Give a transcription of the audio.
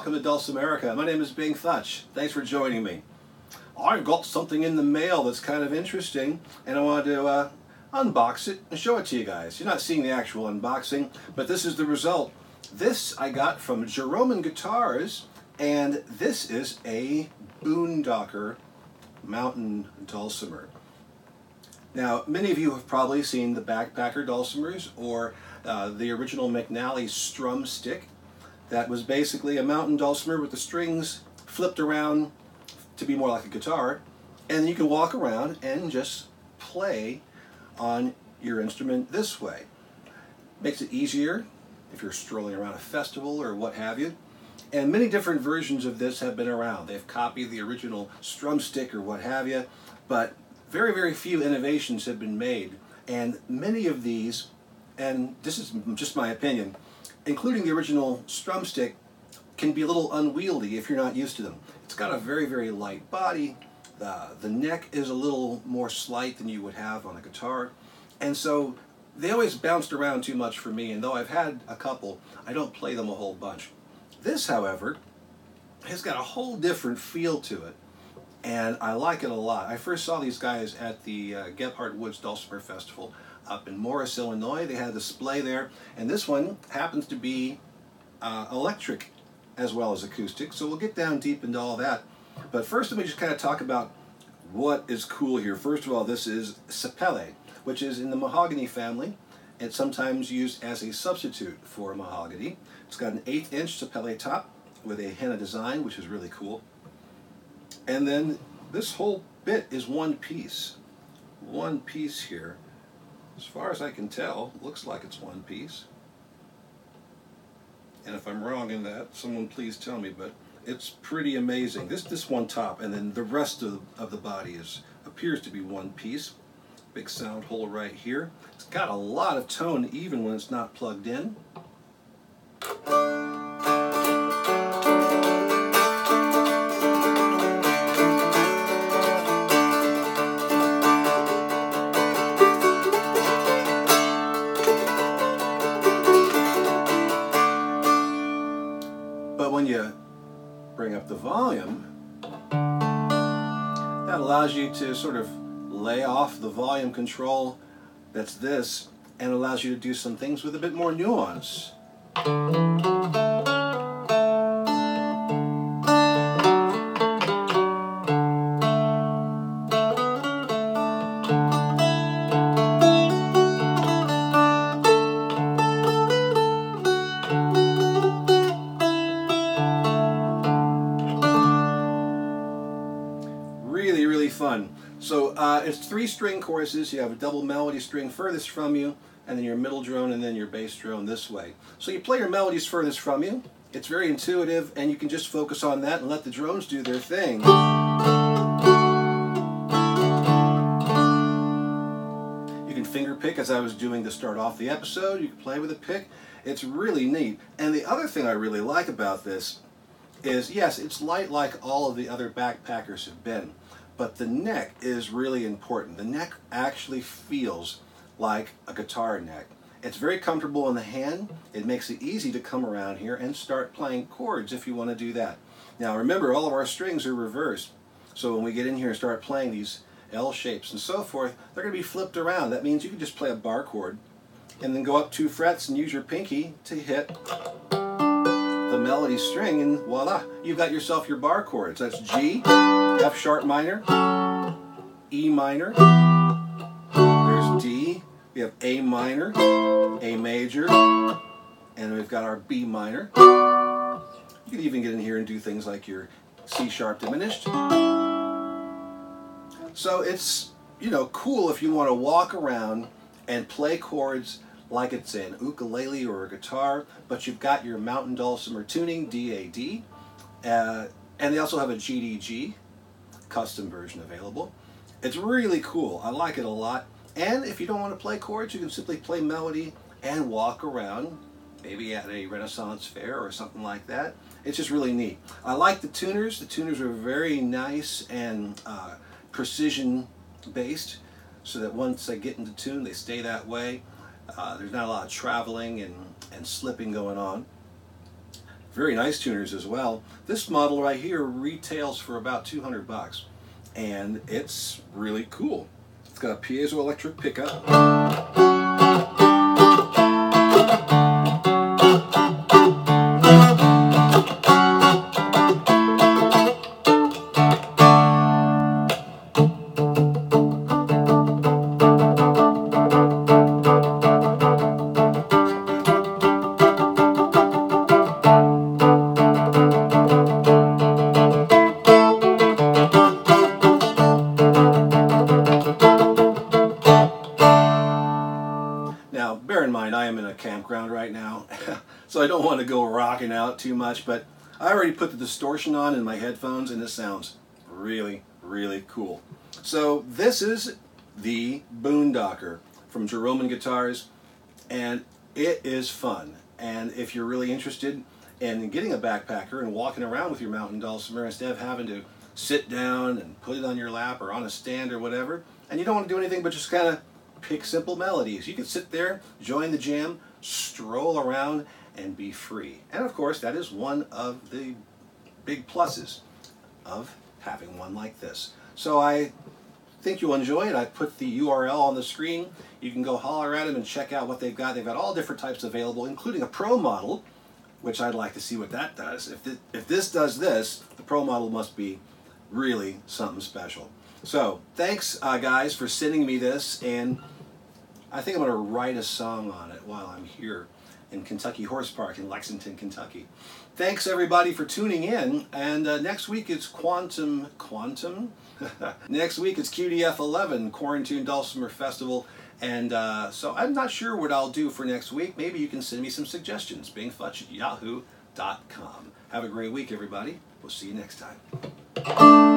welcome to Dulcimerica. My name is Bing Futch. Thanks for joining me. I've got something in the mail that's kind of interesting, and I wanted to uh, unbox it and show it to you guys. You're not seeing the actual unboxing, but this is the result. This I got from Jaromin Guitars, and this is a Boondocker Mountain Dulcimer. Now, many of you have probably seen the Backpacker Dulcimers or uh, the original McNally Strum Stick. That was basically a mountain dulcimer with the strings flipped around to be more like a guitar. And you can walk around and just play on your instrument this way. Makes it easier if you're strolling around a festival or what have you. And many different versions of this have been around. They've copied the original strum stick or what have you, but very, very few innovations have been made. And many of these, and this is just my opinion, including the original strumstick, can be a little unwieldy if you're not used to them. It's got a very, very light body. The, the neck is a little more slight than you would have on a guitar. And so they always bounced around too much for me, and though I've had a couple, I don't play them a whole bunch. This, however, has got a whole different feel to it, and I like it a lot. I first saw these guys at the uh, Gebhard Woods Dulcimer Festival up in Morris, Illinois. They had a display there, and this one happens to be uh, electric as well as acoustic, so we'll get down deep into all that. But first, let me just kind of talk about what is cool here. First of all, this is Sapele, which is in the mahogany family. It's sometimes used as a substitute for mahogany. It's got an 8 inch Sapele top with a henna design, which is really cool. And then this whole bit is one piece. One piece here. As far as I can tell, looks like it's one piece. And if I'm wrong in that, someone please tell me, but it's pretty amazing. This this one top, and then the rest of, of the body is appears to be one piece. Big sound hole right here. It's got a lot of tone even when it's not plugged in. But when you bring up the volume, that allows you to sort of lay off the volume control that's this and allows you to do some things with a bit more nuance. Fun. So uh, it's three string choruses. You have a double melody string furthest from you, and then your middle drone, and then your bass drone this way. So you play your melodies furthest from you. It's very intuitive, and you can just focus on that and let the drones do their thing. You can finger pick as I was doing to start off the episode. You can play with a pick. It's really neat. And the other thing I really like about this is, yes, it's light like all of the other backpackers have been, but the neck is really important. The neck actually feels like a guitar neck. It's very comfortable in the hand. It makes it easy to come around here and start playing chords if you want to do that. Now remember, all of our strings are reversed. So when we get in here and start playing these L shapes and so forth, they're going to be flipped around. That means you can just play a bar chord and then go up two frets and use your pinky to hit the melody string and voila, you've got yourself your bar chords. That's G, F sharp minor, E minor, there's D, we have A minor, A major, and we've got our B minor. You can even get in here and do things like your C sharp diminished. So it's, you know, cool if you want to walk around and play chords like it's an ukulele or a guitar, but you've got your mountain dulcimer tuning, DAD, uh, and they also have a GDG custom version available. It's really cool. I like it a lot. And if you don't want to play chords, you can simply play melody and walk around, maybe at a Renaissance fair or something like that. It's just really neat. I like the tuners. The tuners are very nice and uh, precision based so that once they get into tune, they stay that way. Uh, there's not a lot of traveling and, and slipping going on. very nice tuners as well. This model right here retails for about 200 bucks and it's really cool. It's got a piezoelectric pickup. I don't want to go rocking out too much, but I already put the distortion on in my headphones, and it sounds really, really cool. So this is the Boondocker from Jaromin Guitars, and it is fun. And if you're really interested in getting a backpacker and walking around with your mountain dulcimer instead of having to sit down and put it on your lap or on a stand or whatever, and you don't want to do anything but just kind of pick simple melodies. You can sit there, join the jam, stroll around, and be free. And of course, that is one of the big pluses of having one like this. So I think you'll enjoy it. I put the URL on the screen. You can go holler at them and check out what they've got. They've got all different types available, including a Pro model, which I'd like to see what that does. If, th if this does this, the Pro model must be really something special. So thanks, uh, guys, for sending me this, and I think I'm going to write a song on it while I'm here in Kentucky Horse Park in Lexington, Kentucky. Thanks, everybody, for tuning in, and uh, next week it's Quantum... Quantum? next week it's QDF 11, Quarantine Dulcimer Festival, and uh, so I'm not sure what I'll do for next week. Maybe you can send me some suggestions, bingfutch at yahoo.com. Have a great week, everybody. We'll see you next time.